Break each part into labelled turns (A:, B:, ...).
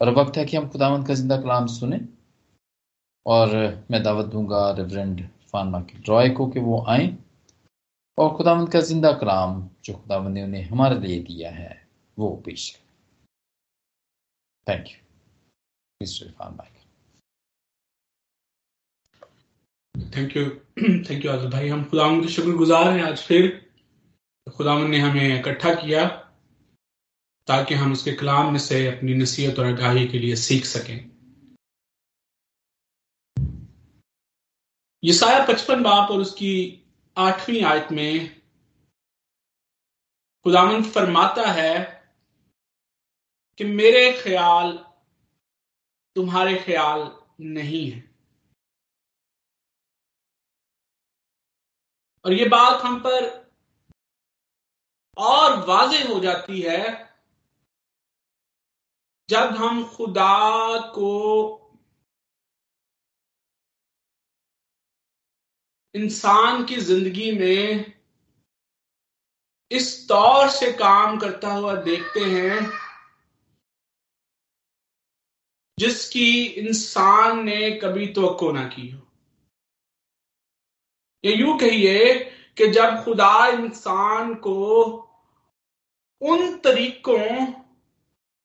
A: और वक्त है कि हम खुदावंद का ज़िंदा कलाम सुने और मैं दावत दूँगा रेवरेंड फानमा के ड्रॉय को कि वो आए और खुदावंद का ज़िंदा कलाम जो खुदावंद ने उन्हें हमारे लिए दिया है, वो पेश thank you
B: thank you thank you आजल भाई। हम खुदावन के शुक्रगुजार हैं आज फिर। खुदावन ने हमें इकट्ठा किया। ताकि हम उसके कलाम में से अपनी नसीहत और आगाही के लिए सीख सकें। ये साया पचपन बाप और उसकी आठवीं आयत में खुदावन फरमाता है कि मेरे ख्याल तुम्हारे ख्याल नहीं है। और ये बात हम पर और वाजे हो जाती है जब हम खुदा को इंसान की ज़िंदगी में इस तौर से काम करता हुआ देखते हैं, जिसकी इंसान ने कभी तो ना की हो। या यूँ कहिए कि जब खुदा इंसान को उन तरीकों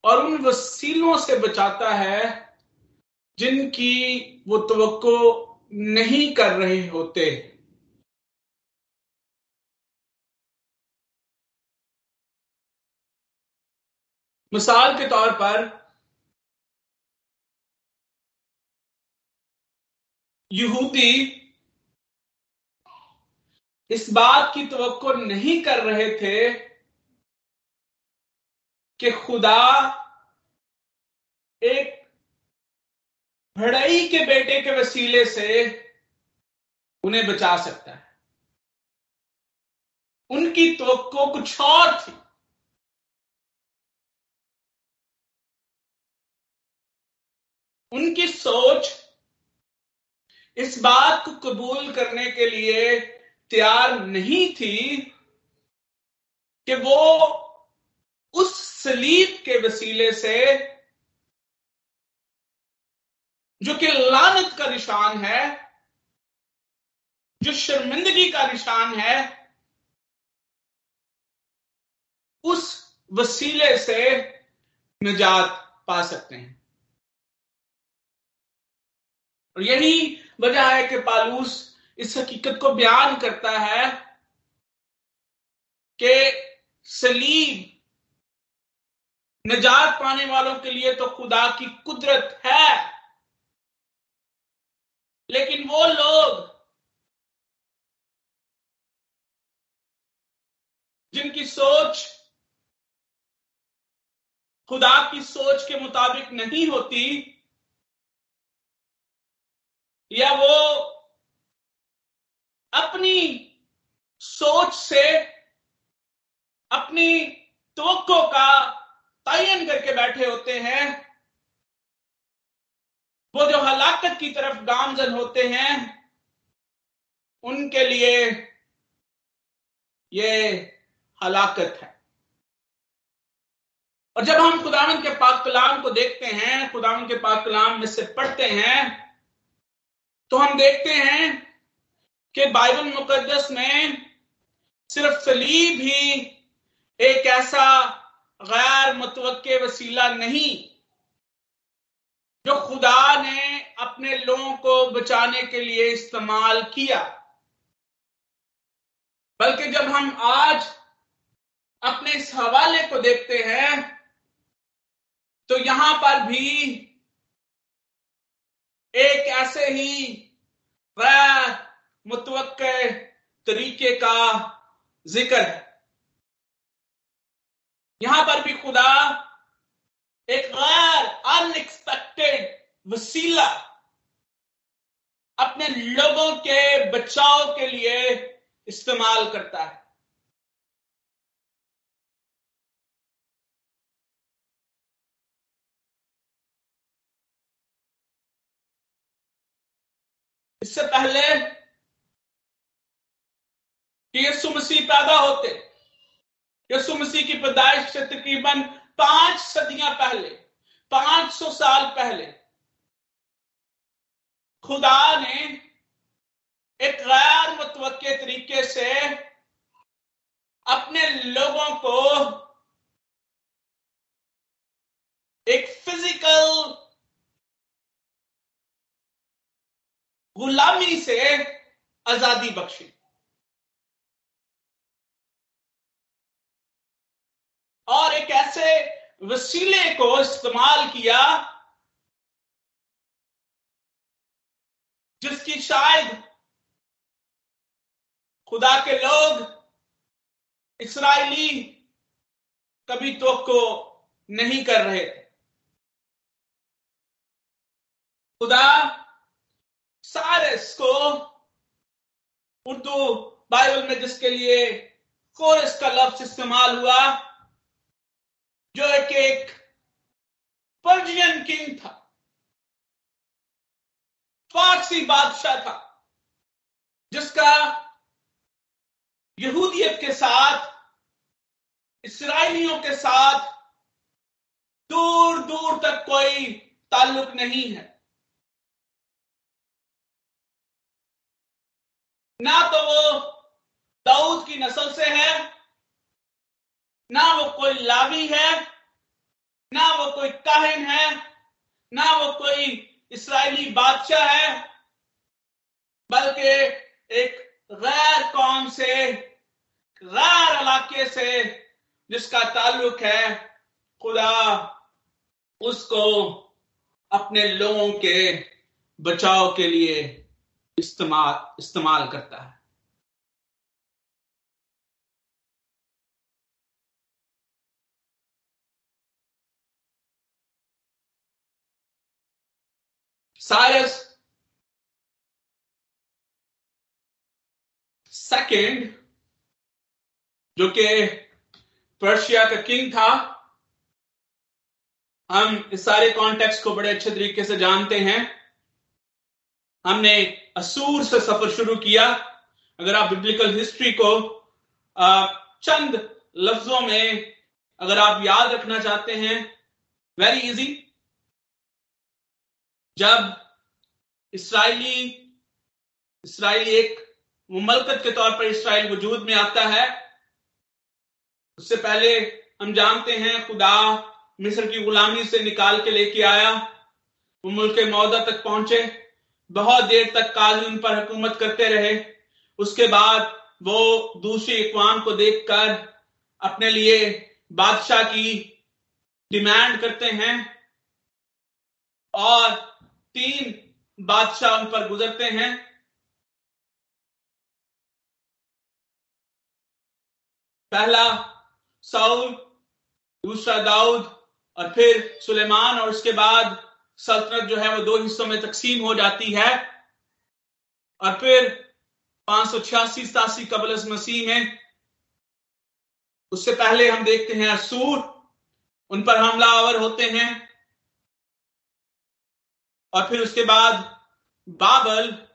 B: और उन वसीलों से बचाता है जिनकी वो तो नहीं कर रहे होते। मिसाल के तौर पर यहूदी इस बात की तो नहीं कर रहे थे कि खुदा एक भड़ई के बेटे के वसीले से उन्हें बचा सकता है। उनकी तो कुछ और थी। उनकी सोच इस बात को कबूल करने के लिए तैयार नहीं थी कि वो सलीब के वसीले से, जो कि लानत का निशान है, जो शर्मिंदगी का निशान है, उस वसीले से निजात पा सकते हैं। और यही वजह है कि पालूस इस हकीकत को बयान करता है कि सलीब निजात पाने वालों के लिए तो खुदा की कुदरत है। लेकिन वो लोग जिनकी सोच खुदा की सोच के मुताबिक नहीं होती, या वो अपनी सोच से अपनी तो का तयन करके बैठे होते हैं। वो जो हलाकत की तरफ़ गामजन होते हैं, उनके लिए ये हलाकत है। और जब हम खुदावन के पाक कलाम को देखते हैं खुदावन के पाक कलाम में से पढ़ते हैं तो हम देखते हैं कि बाइबल मुकदस में सिर्फ़ सलीब ही एक ऐसा गैर मुतवक़ वसीला नहीं, जो खुदा ने अपने लोगों को बचाने के लिए इस्तेमाल किया। बल्कि जब हम आज अपने इस हवाले को देखते हैं तो यहाँ पर भी एक ऐसे ही गैर मुतवक़ तरीके का ज़िक्र है। यहाँ पर भी खुदा एक गैर अनएक्सपेक्टेड वसीला अपने लोगों के बचाव के लिए इस्तेमाल करता है। इससे पहले कि यीशु मसीह पैदा होते यीशु मसीह की पैदाइश से तकरीबन पाँच सदियाँ पहले 500 साल पहले, खुदा ने एक गैर मुतवक़े तरीके से अपने लोगों को एक फ़िज़िकल गुलामी से आज़ादी बख्शी। और एक ऐसे वसीले को इस्तेमाल किया जिसकी शायद खुदा के लोग इसराइली कभी तो को नहीं कर रहे। खुदा सारस को उर्दू बाइबल में जिसके लिए कोरस का लफ्ज इस्तेमाल हुआ जो एक एक पर्जियन किंग था। फारसी बादशाह था, जिसका यहूदियत के साथ, इसराइलियों के साथ दूर दूर तक कोई ताल्लुक नहीं है। ना तो वो दाऊद की नस्ल से है ना वो कोई लावी है, ना वो कोई काहिन है, ना वो कोई इसराइली बादशाह है, बल्कि एक गैर कौम से, गैर इलाके से जिसका ताल्लुक है खुदा, उसको अपने लोगों के बचाव के लिए इस्तेमाल इस्तेमाल करता है। साइरस सेकंड जो कि पर्शिया का किंग था, हम इस सारे कॉन्टेक्स्ट को बड़े अच्छे तरीके से जानते हैं। हमने असूर से सफ़र शुरू किया। अगर आप बिब्लिकल हिस्ट्री को चंद लफ्जों में अगर आप याद रखना चाहते हैं वेरी इजी जब इसराइली इसराइली एक मुमलकत के तौर पर इसराइल वजूद में आता है, उससे पहले हम जानते हैं खुदा मिस्र की गुलामी से निकाल के लेके आया वो मुल्क मौदा तक पहुँचे, बहुत देर तक काजी उन पर हुकूमत करते रहे, उसके बाद वो दूसरी इकवाम को देखकर अपने लिए बादशाह की डिमांड करते हैं और तीन बादशाह उन पर गुजरते हैं। पहला, साउल, दूसरा दाऊद, और फिर सुलेमान, और उसके बाद सल्तनत जो है वो दो हिस्सों में तकसीम हो जाती है। और फिर पाँच सौ छियासी सतासी कबल मसीह में, उससे पहले हम देखते हैं असूर, उन पर हमलावर होते हैं। और फिर उसके बाद बाबल,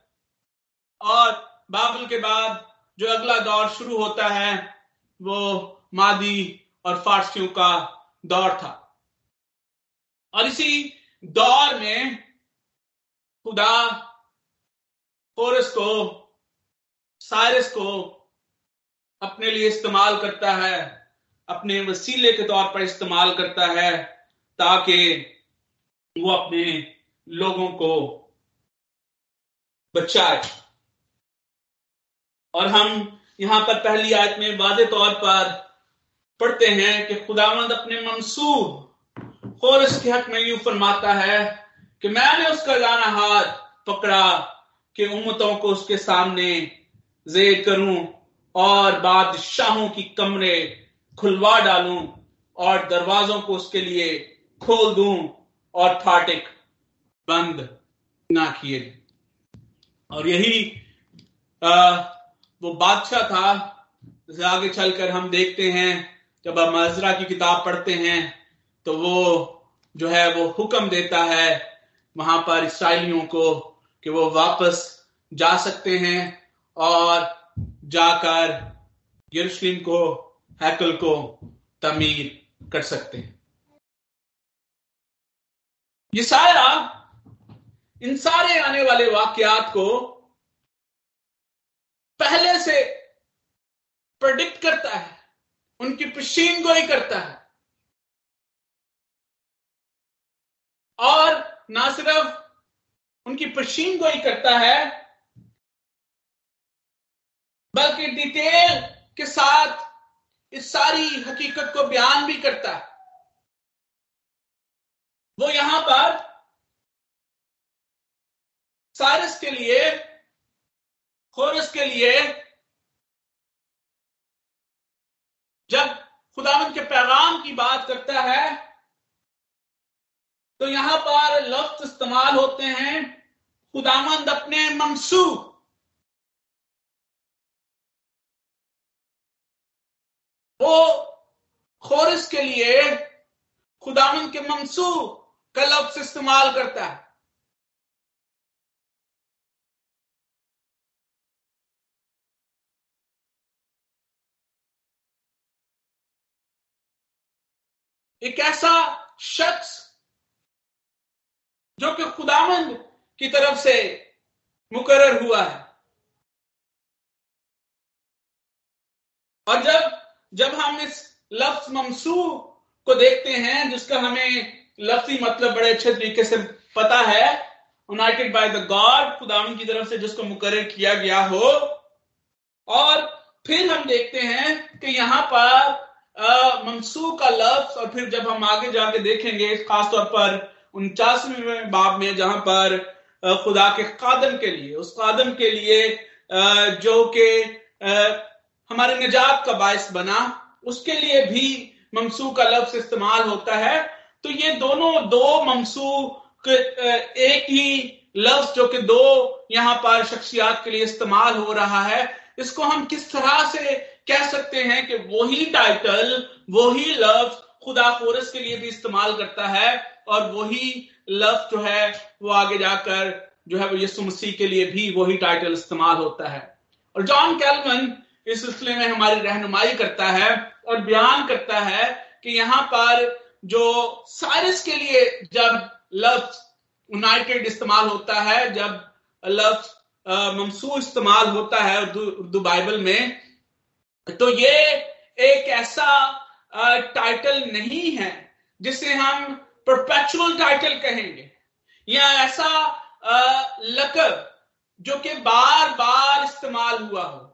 B: और बाबल के बाद जो अगला दौर शुरू होता है, वो मादी और फारसियों का दौर था। और इसी दौर में खुदा फोरस को, साइरस को अपने लिए इस्तेमाल करता है, अपने वसीले के तौर पर इस्तेमाल करता है, ताकि वो अपने लोगों को बचाए। और हम यहाँ पर पहली आयत में वादे तौर पर पढ़ते हैं कि खुदावंद अपने मंसूब और इसके हक में यूँ फरमाता है कि मैंने उसका जाना हाथ पकड़ा कि उम्मतों को उसके सामने जेर करूँ और बादशाहों की कमरे खुलवा डालूं और दरवाजों को उसके लिए खोल दूँ और फाटक बंद ना किए। और यही आ, वो बादशाह था जैसे आगे चलकर हम देखते हैं जब हम मजरा की किताब पढ़ते हैं तो वो जो है वो हुक्म देता है वहाँ पर इसराइलियों को कि वो वापस जा सकते हैं और जाकर यरूशलेम को हैकल को तमीर कर सकते हैं। यसाया इन सारे आने वाले वाक्यात को पहले से प्रोडिक्ट करता है। उनकी पशीन गोई करता है। और ना सिर्फ़ उनकी पशीन गोई करता है, बल्कि डिटेल के साथ इस सारी हकीकत को बयान भी करता है। वो यहाँ पर सारस के लिए, खोरस के लिए, जब खुदावन के पैगाम की बात करता है तो यहाँ पर लफ्ज इस्तेमाल होते हैं खुदामंद अपने ममसू। वो खोरस के लिए खुदामंद के ममसू का लफ्ज इस्तेमाल करता है। एक ऐसा शख्स जो कि खुदामंद की तरफ़ से मुकरर हुआ है। और जब जब हम इस लफ्ज ममसू को देखते हैं, जिसका हमें लफ्जी मतलब बड़े अच्छे तरीके से पता है यूनाइटेड बाय द गॉड खुदाम की तरफ़ से जिसको मुकर किया गया हो, और फिर हम देखते हैं कि यहाँ पर मनसूख का लफ्ज, और फिर जब हम आगे जाके देखेंगे, खासतौर पर उनचासवें बाब में, जहाँ पर खुदा के कादम के लिए, उस कादम के लिए जो कि हमारे निजात का बायस बना, उसके लिए भी ममसू का लफ्ज इस्तेमाल होता है। तो ये दोनों, दो ममसू एक ही लफ्ज, जो कि दो यहाँ पर शख्सियात के लिए इस्तेमाल हो रहा है। इसको हम किस तरह से कह सकते हैं कि वही टाइटल वही लफ्ज खुदा फोरस के लिए भी इस्तेमाल करता है और वही लफ्ज जो है, वो आगे जाकर जो है वो यीशु मसीह के लिए भी वही टाइटल इस्तेमाल होता है। और जॉन कैलमन इस सिलसिले में हमारी रहनुमाई करता है और बयान करता है कि यहाँ पर जो साइरस के लिए जब लफ्ज यूनाइटेड इस्तेमाल होता है, जब लफ्ज ममसू इस्तेमाल होता है उर्दू बाइबल में तो ये एक ऐसा टाइटल नहीं है जिसे हम परपेचुअल टाइटल कहेंगे। या ऐसा लकब जो कि बार बार इस्तेमाल हुआ हो।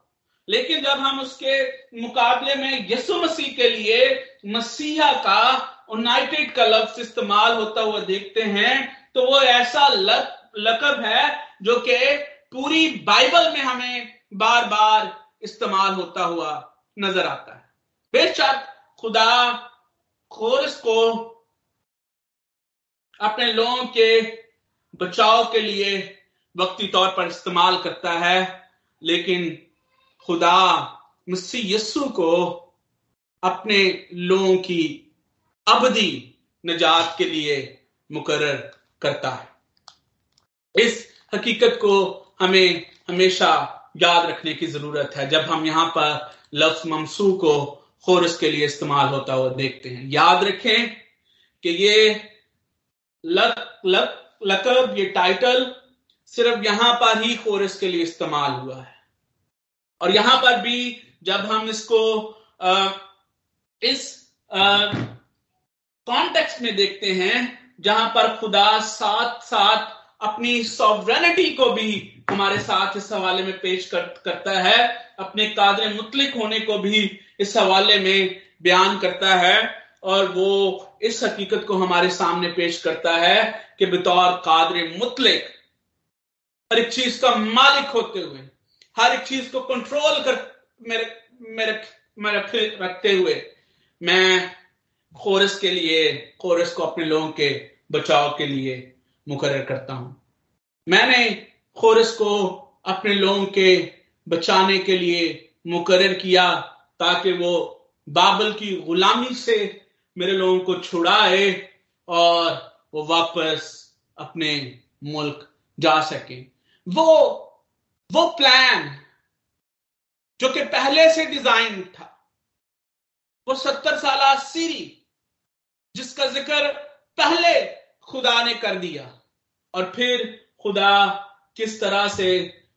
B: लेकिन जब हम उसके मुकाबले में यसु मसीह के लिए मसीहा का यूनाइटेड का लफ्ज इस्तेमाल होता हुआ देखते हैं तो वो ऐसा लक, लकब है जो कि पूरी बाइबल में हमें बार बार इस्तेमाल होता हुआ नज़र आता है। बेशक खुदा खोरस को अपने लोगों के बचाव के लिए वक्ती तौर पर इस्तेमाल करता है, लेकिन खुदा मसीह यस्सु को अपने लोगों की अवधि निजात के लिए मुकर्र करता है। इस हकीकत को हमें हमेशा याद रखने की ज़रूरत है। जब हम यहाँ पर लफ्ज ममसू को खोरस के लिए इस्तेमाल होता हुआ देखते हैं। याद रखें कि ये लक, लक, लकब ये टाइटल सिर्फ़ यहाँ पर ही खोरस के लिए इस्तेमाल हुआ है। और यहाँ पर भी जब हम इसको आ, इस कॉन्टेक्स्ट में देखते हैं जहाँ पर खुदा साथ साथ अपनी सॉवरेनिटी को भी हमारे साथ इस हवाले में पेश कर, करता है अपने कादर मुतलिक होने को भी इस हवाले में बयान करता है और वो इस हकीकत को हमारे सामने पेश करता है कि बतौर कादर मुतलिक हर एक चीज़ का मालिक होते हुए हर एक चीज़ को कंट्रोल कर मेरे मेरे में रखे रखते हुए मैं खोरस के लिए खोरस को अपने लोगों के बचाव के लिए मुकर करता हूँ। मैंने खोरस को अपने लोगों के बचाने के लिए मुकर किया ताकि वो बाबल की गुलामी से मेरे लोगों को छुड़ाए और वो वापस अपने मुल्क जा सके। वो वो प्लान जो कि पहले से डिज़ाइन था, वो सत्तर साल सीरी, जिसका ज़िक्र पहले खुदा ने कर दिया। और फिर खुदा किस तरह से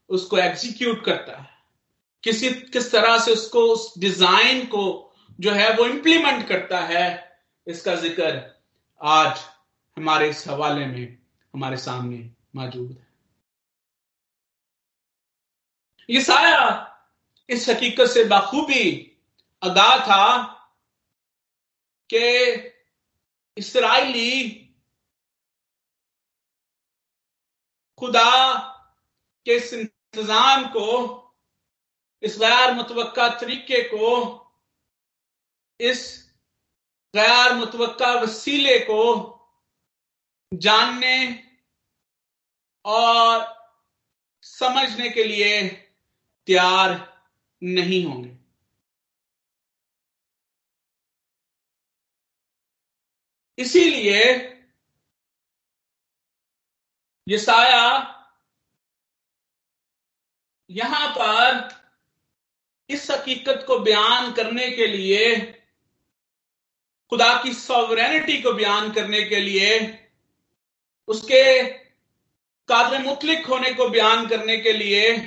B: उसको एग्जीक्यूट करता है? किसी, किस तरह से उसको उस डिज़ाइन को जो है वो इंप्लीमेंट करता है? इसका ज़िक्र आज हमारे इस हवाले में हमारे सामने मौजूद है। ये सारा इस हकीकत से बाखूबी अदा था कि इसराइली खुदा के इस इंतज़ाम को, इस गैर मुतवक्का तरीके को, इस गैर मुतवक्का वसीले को जानने और समझने के लिए तैयार नहीं होंगे। इसीलिए ये साया यहाँ पर इस हकीकत को बयान करने के लिए, खुदा की सॉवरेनिटी को बयान करने के लिए, उसके कादर मुतलिक होने को बयान करने के लिए,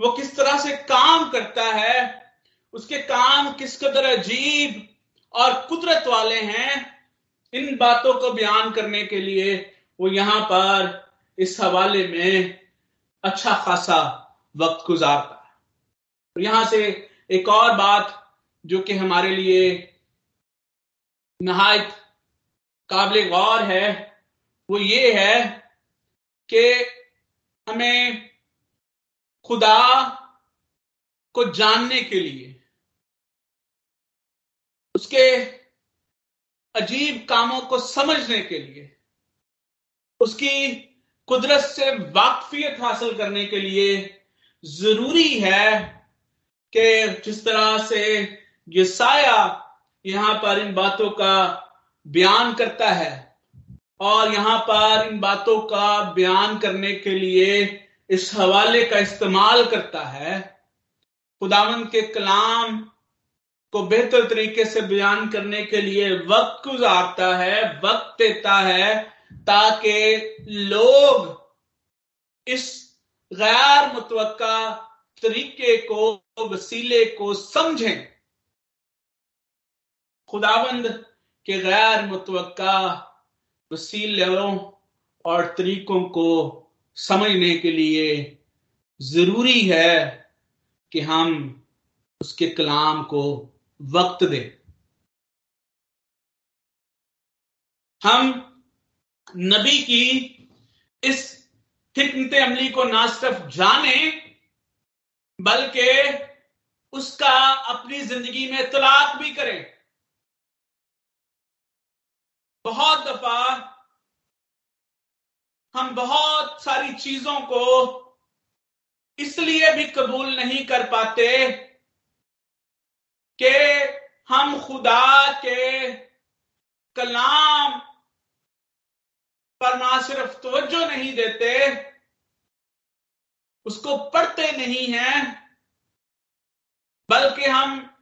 B: वो किस तरह से काम करता है, उसके काम किस कदर अजीब और कुदरत वाले हैं, इन बातों को बयान करने के लिए वो यहाँ पर इस हवाले में अच्छा खासा वक्त गुजारता है। यहाँ से एक और बात जो कि हमारे लिए नहायत काबिल गौर है, वो ये है कि हमें खुदा को जानने के लिए, उसके अजीब कामों को समझने के लिए उसकी कुदरत से वाकफियत हासिल करने के लिए ज़रूरी है कि जिस तरह से ये साया यहाँ पर इन बातों का बयान करता है और यहाँ पर इन बातों का बयान करने के लिए इस हवाले का इस्तेमाल करता है खुदावन के कलाम को बेहतर तरीके से बयान करने के लिए वक्त गुजारता है, वक्त देता है ताकि लोग इस गैर मुतवक्का तरीके को, वसीले को समझें। खुदाबंद के गैर मुतवक्का वसीलों और तरीकों को समझने के लिए ज़रूरी है कि हम उसके कलाम को वक्त दें। हम नबी की इस हिकमत अमली को ना सिर्फ़ जाने, बल्कि उसका अपनी ज़िंदगी में तलाक भी करें। बहुत दफ़ा हम बहुत सारी चीज़ों को इसलिए भी कबूल नहीं कर पाते कि हम खुदा के कलाम पर ना सिर्फ़ तवज्जो नहीं देते, उसको पढ़ते नहीं हैं, बल्कि हम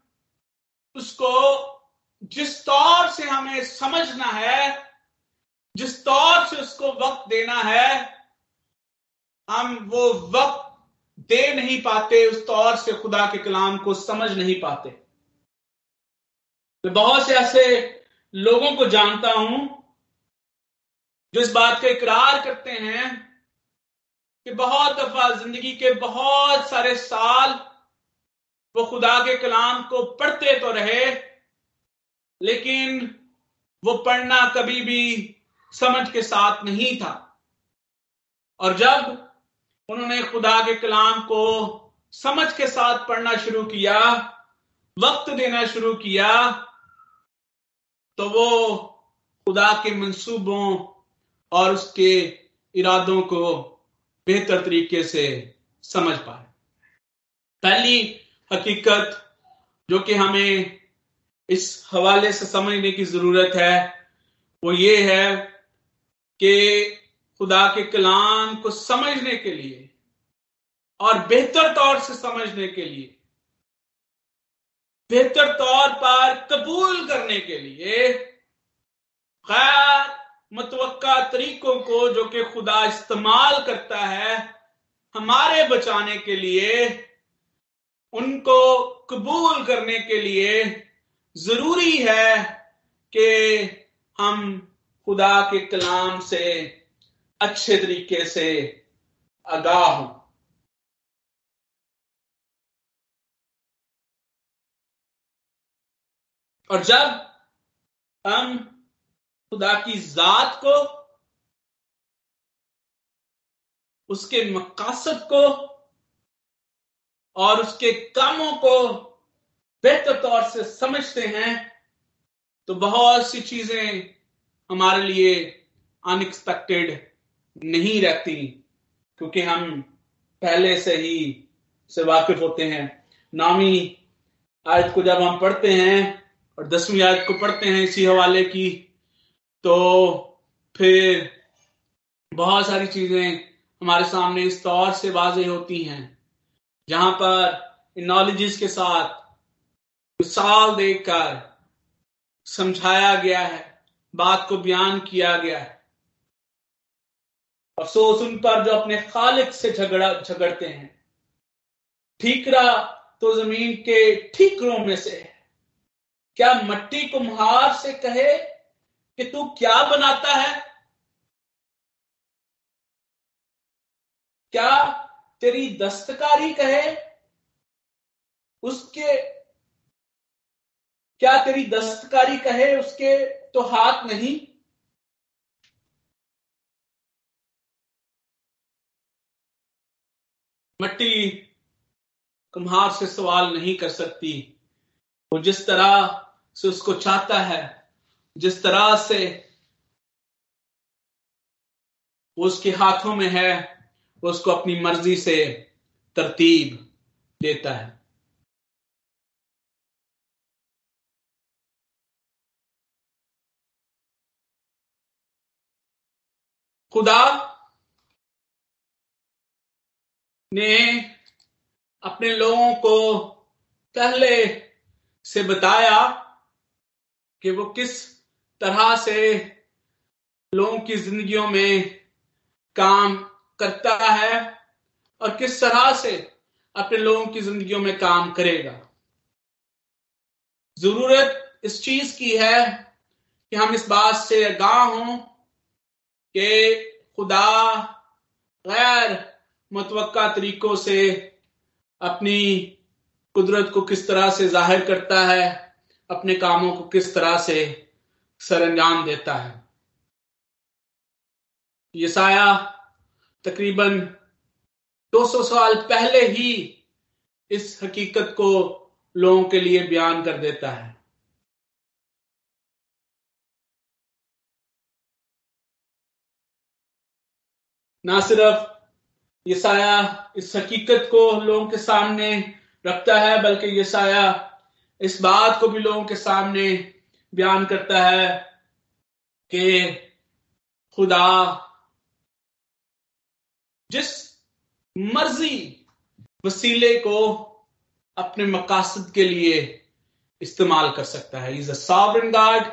B: उसको जिस तौर से हमें समझना है, जिस तौर से उसको वक्त देना है, हम वो वक्त दे नहीं पाते, उस तौर से खुदा के कलाम को समझ नहीं पाते। मैं बहुत से ऐसे लोगों को जानता हूँ जो इस बात का इकरार करते हैं कि बहुत दफ़ा ज़िंदगी के बहुत सारे साल वो खुदा के कलाम को पढ़ते तो रहे, लेकिन वो पढ़ना कभी भी समझ के साथ नहीं था। और जब उन्होंने खुदा के कलाम को समझ के साथ पढ़ना शुरू किया, वक्त देना शुरू किया तो वो खुदा के मंसूबों और उसके इरादों को बेहतर तरीके से समझ पाए। पहली हकीकत जो कि हमें इस हवाले से समझने की ज़रूरत है, वो ये है कि खुदा के कलाम को समझने के लिए और बेहतर तौर से समझने के लिए, बेहतर तौर पर कबूल करने के लिए गैर मतवक्का तरीकों को जो कि खुदा इस्तेमाल करता है हमारे बचाने के लिए, उनको कबूल करने के लिए ज़रूरी है कि हम खुदा के कलाम से अच्छे तरीके से आगाह हों। और जब हम खुदा की जात को, उसके मकासद को, और उसके कामों को बेहतर तौर से समझते हैं तो बहुत सी चीज़ें हमारे लिए अनएक्सपेक्टेड नहीं रहती, क्योंकि हम पहले से ही से वाकिफ होते हैं। नामी आयत को जब हम पढ़ते हैं और दसवीं आयत को पढ़ते हैं, इसी हवाले की तो फिर बहुत सारी चीज़ें हमारे सामने इस तौर से वाजे होती हैं। जहाँ पर नॉलेजेस के साथ मिसाल देकर समझाया गया है, बात को बयान किया गया है। अफसोस उन पर जो अपने खालिक से झगड़ा, झगड़ते हैं। ठीकरा तो ज़मीन के ठीकरों में से है। क्या मट्टी कुम्हार से कहे कि तू क्या बनाता है? क्या तेरी दस्तकारी कहे? उसके, क्या तेरी दस्तकारी कहे? उसके तो हाथ नहीं? मट्टी कुम्हार से सवाल नहीं कर सकती। वो जिस तरह से उसको चाहता है जिस तरह से उसके हाथों में है उसको अपनी मर्ज़ी से तरतीब देता है। खुदा ने अपने लोगों को पहले से बताया कि वो किस तरह से लोगों की जिंदगियों में काम करता है और किस तरह से अपने लोगों की जिंदगियों में काम करेगा। ज़रूरत इस चीज़ की है कि हम इस बात से आगाह हों कि खुदा गैर मतवक्का तरीकों से अपनी कुदरत को किस तरह से ज़ाहिर करता है, अपने कामों को किस तरह से सरंजाम देता है। यसाया तकरीबन 200 साल पहले ही इस हकीकत को लोगों के लिए बयान कर देता है। ना सिर्फ़ यसाया इस हकीकत को लोगों के सामने रखता है, बल्कि यसाया इस बात को भी लोगों के सामने बयान करता है कि खुदा जिस मर्ज़ी वसीले को अपने मकासद के लिए इस्तेमाल कर सकता है। Is a sovereign God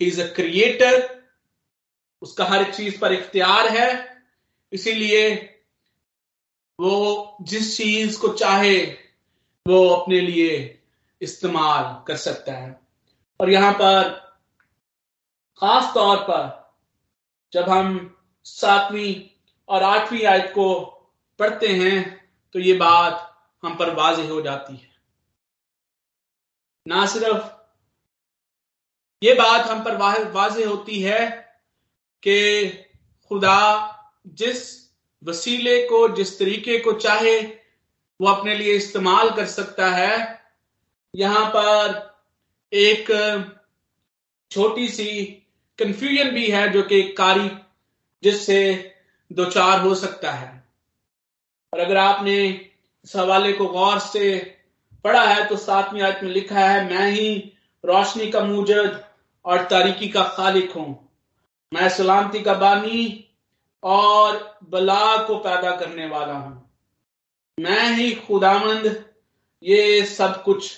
B: he is a creator उसका हर एक चीज़ पर इख्तियार है, इसीलिए वो जिस चीज़ को चाहे वो अपने लिए इस्तेमाल कर सकता है। और यहाँ पर, खास तौर पर, जब हम सातवीं और आठवीं आयत को पढ़ते हैं तो ये बात हम पर वाज हो जाती है। ना सिर्फ़ ये बात हम पर वाज होती है कि खुदा जिस वसीले को, जिस तरीके को चाहे, वो अपने लिए इस्तेमाल कर सकता है। यहाँ पर एक छोटी सी कंफ्यूजन भी है जो कि कारी, जिससे दो चार हो सकता है। और अगर आपने इस हवाले को गौर से पढ़ा है तो सातवीं आयत में लिखा है, मैं ही रोशनी का मूजद और तारीकी का खालिक हूँ। मैं सलामती का बानी और बला को पैदा करने वाला हूँ। मैं ही खुदामंद, ये सब कुछ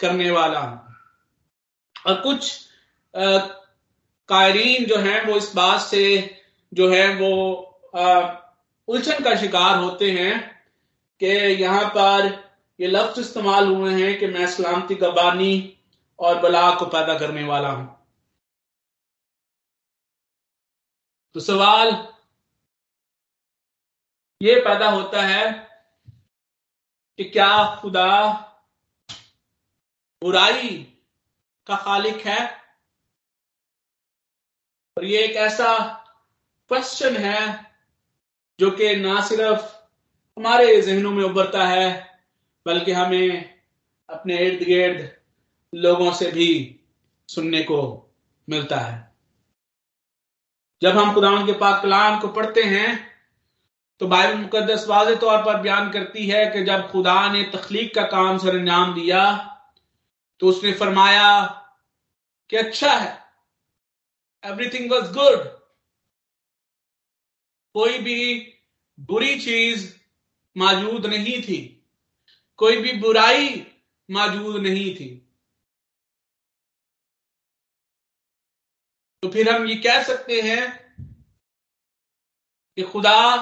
B: करने वाला हूँ। और कुछ कायरीन जो है, वो इस बात से जो है, वो उलझन का शिकार होते हैं कि यहाँ पर ये लफ्ज इस्तेमाल हुए हैं कि मैं सलामती का बानी और बला को पैदा करने वाला हूँ। तो सवाल ये पैदा होता है कि क्या खुदा बुराई का खालिक है। और ये एक ऐसा क्वेश्चन है जो कि ना सिर्फ़ हमारे जहनों में उभरता है, बल्कि हमें अपने इर्द गिर्द लोगों से भी सुनने को मिलता है। जब हम खुदावन के पाक कलाम को पढ़ते हैं तो बाइबल मुकदस वाज तौर पर बयान करती है कि जब खुदा ने तखलीक का काम सर अंजाम दिया तो उसने फरमाया कि अच्छा है। एवरीथिंग वॉज़ गुड कोई भी बुरी चीज़ मौजूद नहीं थी। कोई भी बुराई मौजूद नहीं थी। तो फिर हम ये कह सकते हैं कि खुदा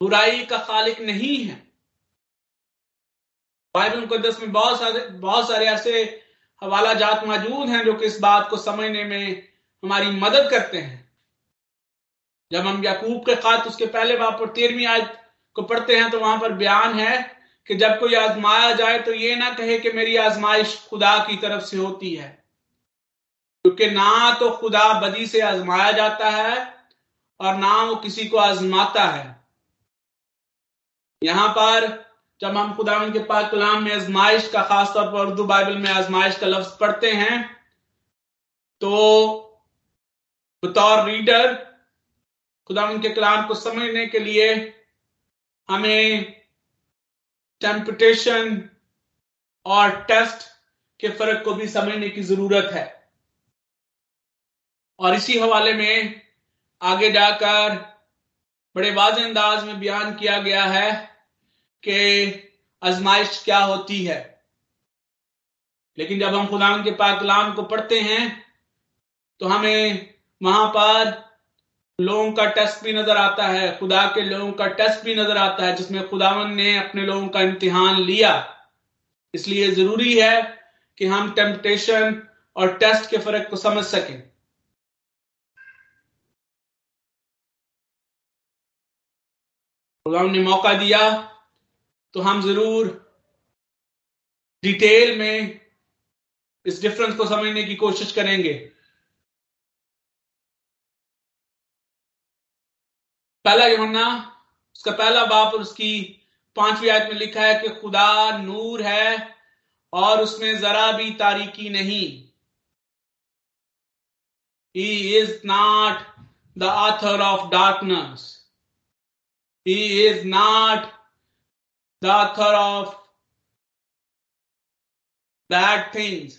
B: बुराई का खालिक नहीं है। बाइबल मुकदस में बहुत सारे बहुत सारे ऐसे हवाला जात मौजूद हैं जो कि इस बात को समझने में हमारी मदद करते हैं। जब हम याकूब के खात उसके पहले बाप और तेरहवीं आयत को पढ़ते हैं तो वहाँ पर बयान है कि जब कोई आजमाया जाए तो ये ना कहे कि मेरी आजमाइश खुदा की तरफ़ से होती है। क्योंकि ना तो खुदा बदी से आजमाया जाता है और ना वो किसी को आजमाता है। यहाँ पर जब हम खुदा के पाक कलाम में आजमाइश का खासतौर पर उर्दू बाइबल में आजमाइश का लफ्ज पढ़ते हैं तो बतौर रीडर खुदा के कलाम को समझने के लिए हमें टेम्पटेशन और टेस्ट के फ़र्क को भी समझने की ज़रूरत है। और इसी हवाले में आगे जाकर बड़े वाज अंदाज में बयान किया गया है कि आजमाइश क्या होती है? लेकिन जब हम खुदा के पाकलाम को पढ़ते हैं तो हमें वहाँ पर लोगों का टेस्ट भी नज़र आता है, खुदा के लोगों का टेस्ट भी नज़र आता है, जिसमें खुदावन ने अपने लोगों का इम्तिहान लिया। इसलिए ज़रूरी है कि हम टेम्पटेशन और टेस्ट के फ़र्क को समझ सकें। खुदावन ने मौका दिया तो हम ज़रूर डिटेल में इस डिफरेंस को समझने की कोशिश करेंगे। पहला यमुना उसका पहला बाप और उसकी पांचवी आयत में लिखा है कि खुदा नूर है और उसमें जरा भी तारीकी नहीं। He is not the author of darkness he is not the author of bad things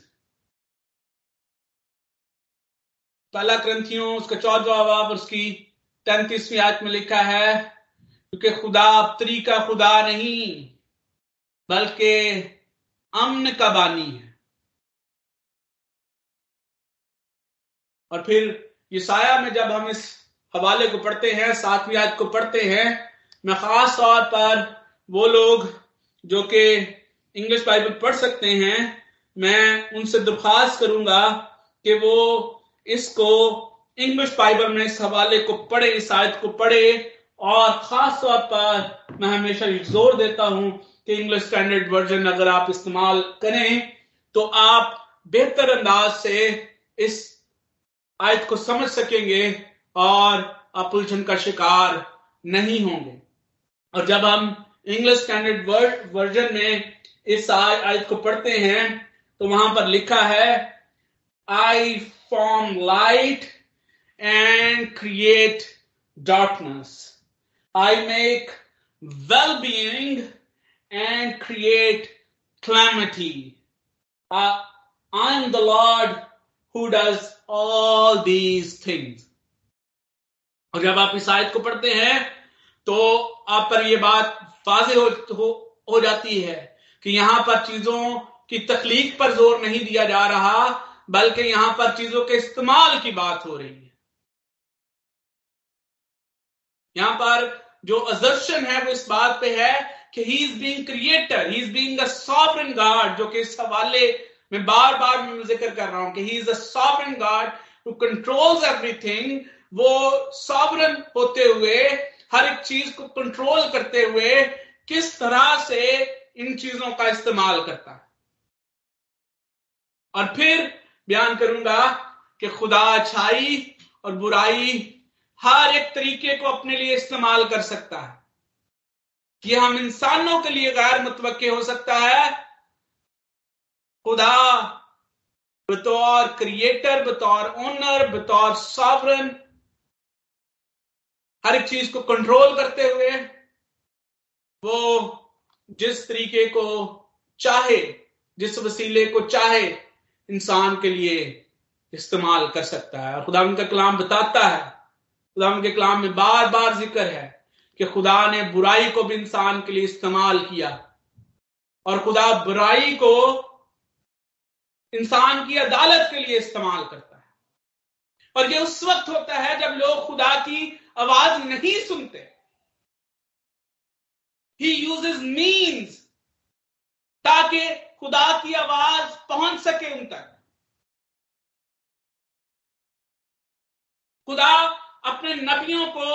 B: पहला ग्रंथियों, उसका चौदवा और उसकी तैतीसवीं आयत में लिखा है, क्योंकि खुदा अबतरी का खुदा नहीं, बल्कि अमन का बानी है। और फिर ये साया में जब हम इस हवाले को पढ़ते हैं, सातवीं आयत को पढ़ते हैं, मैं खास तौर पर वो लोग जो कि इंग्लिश बाइबल पढ़ सकते हैं, मैं उनसे दरख्वास्त करूँगा कि वो इसको इंग्लिश बाइबल में इस हवाले को पढ़े, इस आयत को पढ़े और खास तौर पर मैं हमेशा ज़ोर देता हूँ कि इंग्लिश स्टैंडर्ड वर्जन अगर आप इस्तेमाल करें तो आप बेहतर अंदाज से इस आयत को समझ सकेंगे और आप उलझन का शिकार नहीं होंगे। और जब हम इंग्लिश स्टैंडर्ड वर्ड वर्जन में इस आय, आयत को पढ़ते हैं तो वहाँ पर लिखा है I form light and create darkness I make well being and create calamity I am the Lord who does all these things और जब आप इस आयत को पढ़ते हैं तो आप पर यह बात वाजे हो, हो, हो जाती है कि यहाँ पर चीज़ों की तकलीफ़ पर ज़ोर नहीं दिया जा रहा बल्कि यहाँ पर चीज़ों के इस्तेमाल की बात हो रही है। यहाँ पर जो अजर्शन है वो इस बात पे है कि he is being creator he is being a sovereign God जो कि इस हवाले में बार बार मैं ज़िक्र कर रहा हूँ कि he is a sovereign God who controls everything वो सॉवरन होते हुए हर एक चीज़ को कंट्रोल करते हुए किस तरह से इन चीज़ों का इस्तेमाल करता है। और फिर बयान करूँगा कि खुदा अच्छाई और बुराई हर एक तरीके को अपने लिए इस्तेमाल कर सकता है। कि हम इंसानों के लिए गैर मुतवक़ हो सकता है। खुदा बतौर क्रिएटर बतौर ओनर बतौर सॉवरन हर एक चीज़ को कंट्रोल करते हुए, वो जिस तरीके को चाहे, जिस वसीले को चाहे, इंसान के लिए इस्तेमाल कर सकता है। और खुदा उनका कलाम बताता है, खुदा उनके कलाम में बार बार ज़िक्र है कि खुदा ने बुराई को भी इंसान के लिए इस्तेमाल किया। और खुदा बुराई को इंसान की अदालत के लिए इस्तेमाल करता है। और ये उस वक्त होता है जब लोग खुदा की आवाज़ नहीं सुनते। ही यूजेस मीन्स ताकि खुदा की आवाज़ पहुँच सके उन तक। खुदा अपने नबियों को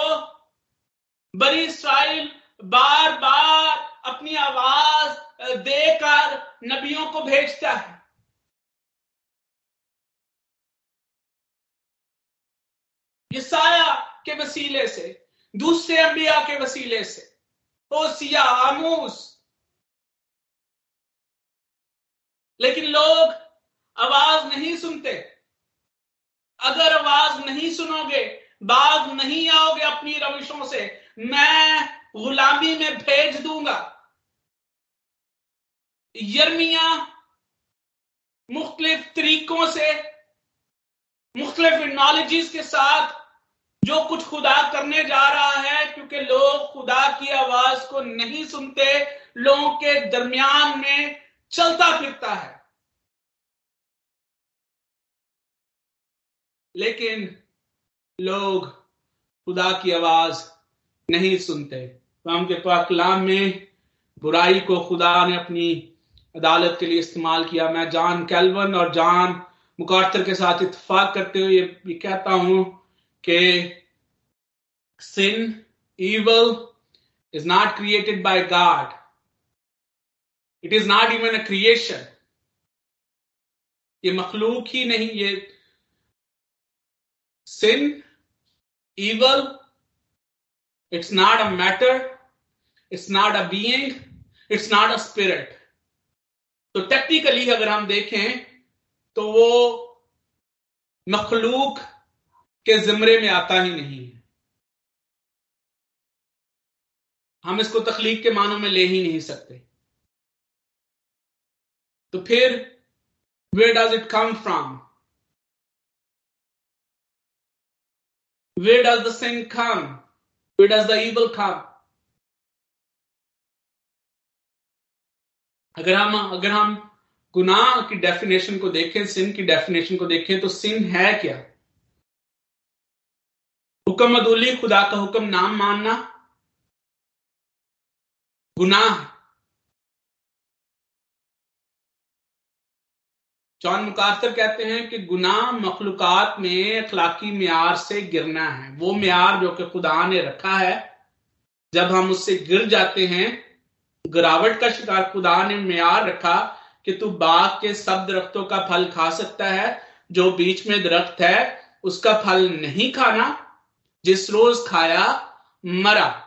B: बड़ी इसराइल बार बार अपनी आवाज़ देकर नबियों को भेजता है। के वसीले से, दूसरे अंबिया के वसीले से। ओसिया आमूस। लेकिन लोग आवाज़ नहीं सुनते। अगर आवाज़ नहीं सुनोगे, बाग नहीं आओगे अपनी रविशों से, मैं गुलामी में भेज दूँगा। यर्मिया मुख्तलिफ़ तरीकों से, मुख्तलिफ़ नॉलेजेस के साथ जो कुछ खुदा करने जा रहा है, क्योंकि लोग खुदा की आवाज़ को नहीं सुनते, लोगों के दरमियान में चलता फिरता है। लेकिन लोग खुदा की आवाज़ नहीं सुनते। हम के कलाम में बुराई को खुदा ने अपनी अदालत के लिए इस्तेमाल किया। मैं जान कैलवन और जान मुकातर के साथ इतफाक करते हुए ये कहता हूँ के sin evil is not created by God it is not even a creation ये मखलूक ही नहीं, ये sin evil it's not a matter it's not a being it's not a spirit तो टेक्निकली अगर हम देखें तो वो मखलूक के जिमरे में आता ही नहीं है। हम इसको तखलीक के मानों में ले ही नहीं सकते। तो फिर where does it come from where does the sin come where does the evil come अगर हम अगर हम गुनाह की डेफिनेशन को देखें सिन की डेफिनेशन को देखें तो सिन है क्या? हुक्म अदुली खुदा का हुक्म नाम मानना गुनाह जॉन मुकातर कहते हैं कि गुनाह मखलूकत में अखलाकी म्यार से गिरना है। वो म्यार जो कि खुदा ने रखा है, जब हम उससे गिर जाते हैं, गिरावट का शिकार खुदा ने मैार रखा कि तू बाग के सब दरख्तों का फल खा सकता है, जो बीच में दरख्त है, उसका फल नहीं खाना। जिस रोज खाया, मरा।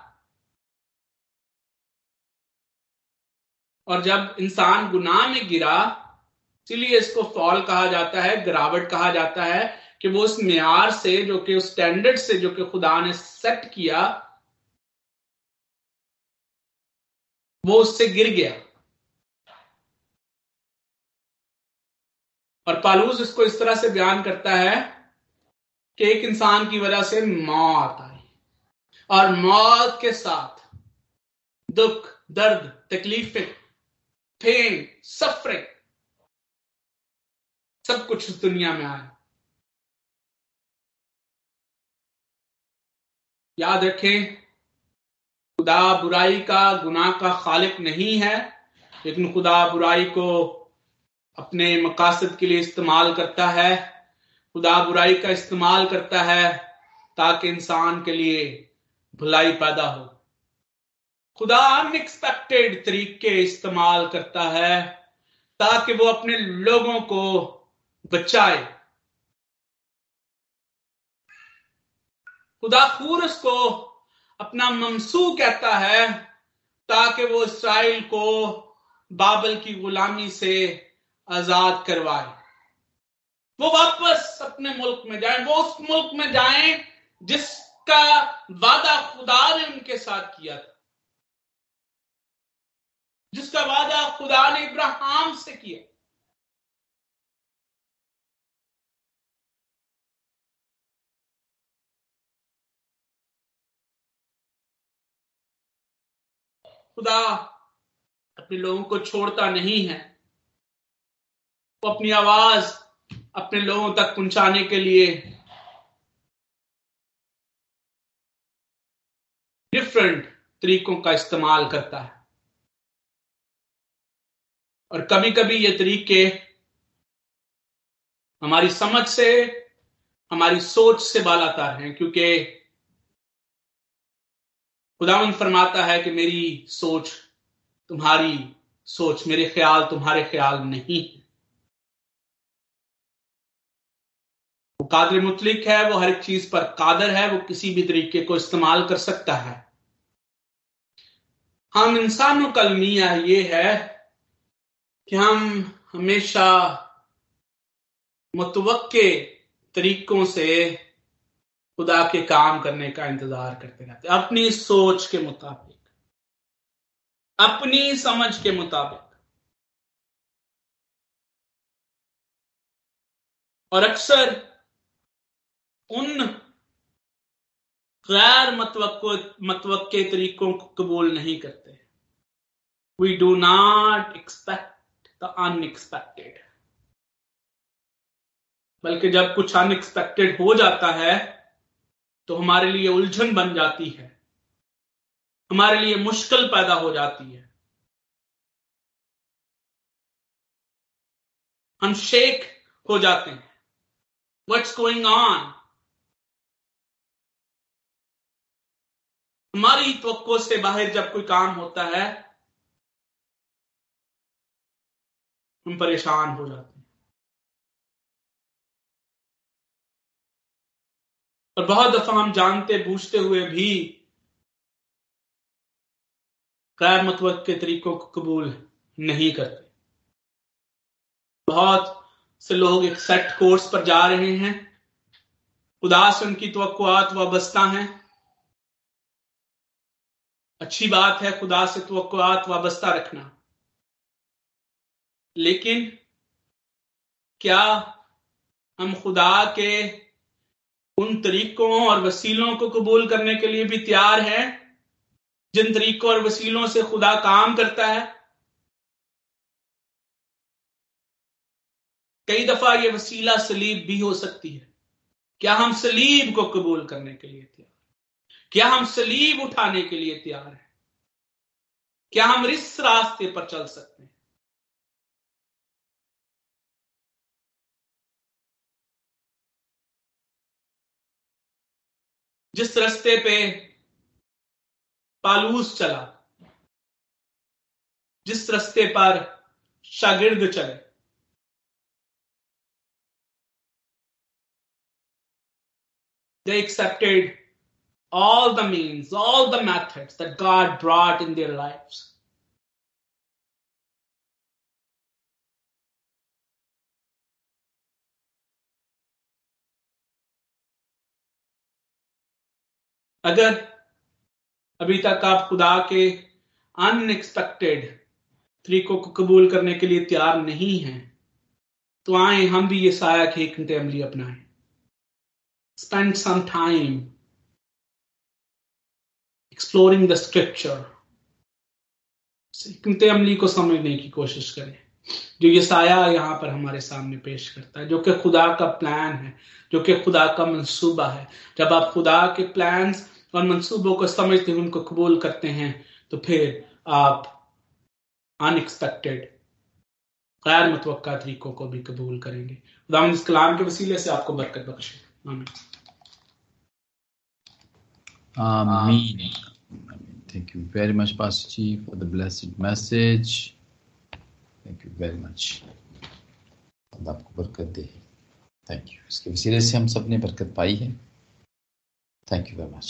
B: और जब इंसान गुनाह में गिरा, इसलिए इसको फॉल कहा जाता है, गिरावट कहा जाता है, कि वो उस म्यार से, जो कि उस स्टैंडर्ड से, जो कि खुदा ने सेट किया, वो उससे गिर गया। और पालूस इसको इस तरह से बयान करता है कि एक इंसान की वजह से मौत आई और मौत के साथ दुख दर्द तकलीफें pain, suffering. सब कुछ इस दुनिया में आया याद रखें खुदा बुराई का गुनाह का खालिक नहीं है लेकिन खुदा बुराई को अपने मकासद के लिए इस्तेमाल करता है खुदा बुराई का इस्तेमाल करता है ताकि इंसान के लिए भलाई पैदा हो। खुदा अनएक्सपेक्टेड तरीके इस्तेमाल करता है ताकि वो अपने लोगों को बचाए। खुदा खूरस को अपना ममसू कहता है ताकि वो इसराइल को बाबल की गुलामी से आज़ाद करवाए। वो वापस अपने मुल्क में जाएँ, वो उस मुल्क में जाएँ जिसका वादा खुदा ने उनके साथ किया था। जिसका वादा खुदा ने इब्राहिम से किया। खुदा अपने लोगों को छोड़ता नहीं है। वो अपनी आवाज़ अपने लोगों तक पहुँचाने के लिए डिफरेंट तरीकों का इस्तेमाल करता है। और कभी कभी ये तरीके हमारी समझ से, हमारी सोच से बालातार हैं, क्योंकि खुदावन फरमाता है कि मेरी सोच तुम्हारी सोच, मेरे ख्याल तुम्हारे ख्याल नहीं है। वो कादर मुतलिक है, वो हर एक चीज़ पर कादर है, वो किसी भी तरीके को इस्तेमाल कर सकता है। हम इंसानों का अलमिया ये है कि हम हमेशा मुतवक्के तरीकों से खुदा के काम करने का इंतज़ार करते रहते अपनी सोच के मुताबिक, अपनी समझ के मुताबिक। और अक्सर उन गैर मतवक के तरीकों को कबूल नहीं करते। We do not expect the unexpected बल्कि जब कुछ अनएक्सपेक्टेड हो जाता है तो हमारे लिए उलझन बन जाती है। हमारे लिए मुश्किल पैदा हो जाती है। हम शेक हो जाते हैं। वट्स गोइंग ऑन हमारी तो से बाहर जब कोई काम होता है हम परेशान हो जाते हैं। और बहुत दफ़ा हम जानते बूझते हुए भी गैर मतवक के तरीकों को कबूल नहीं करते। बहुत से लोग एक सेट कोर्स पर जा रहे हैं। उदास उनकी तो वाबस्ता हैं। अच्छी बात है, खुदा से तो वाबस्ता रखना। लेकिन क्या हम खुदा के उन तरीकों और वसीलों को कबूल करने के लिए भी तैयार हैं, जिन तरीकों और वसीलों से खुदा काम करता है? कई दफ़ा ये वसीला सलीब भी हो सकती है। क्या हम सलीब को कबूल करने के लिए तैयार क्या हम सलीब उठाने के लिए तैयार हैं? क्या हम इस रास्ते पर चल सकते हैं? जिस रास्ते पे पालूस चला, जिस रास्ते पर शागिर्द चले accepted all the means, all the methods that God brought in their lives. अगर अभी तक आप खुदा के अनएक्सपेक्टेड तरीकों को कबूल करने के लिए तैयार नहीं हैं तो आए हम भी ये साया की अमली अपनाएँ spend some time exploring the scripture हिकमत अमली को समझने की कोशिश करें, जो ये साया यहाँ पर हमारे सामने पेश करता है, जो कि खुदा का प्लान है, जो कि खुदा का मंसूबा है। जब आप खुदा के प्लान और मंसूबों को समझते हैं, उनको कबूल करते हैं तो फिर आप अनएक्सपेक्टेड गैर मुतव तरीकों को भी कबूल करेंगे। खुदा इस कलाम के वसीले से आपको बरकत बख्शे।
A: Amen. Thank you very much, Pastor Chief, for the blessed message. Thank you very much. खुदा आपको बरकत दे थैंक यू इसके वसीले से हम सब ने बरकत पाई है थैंक यू वेरी मच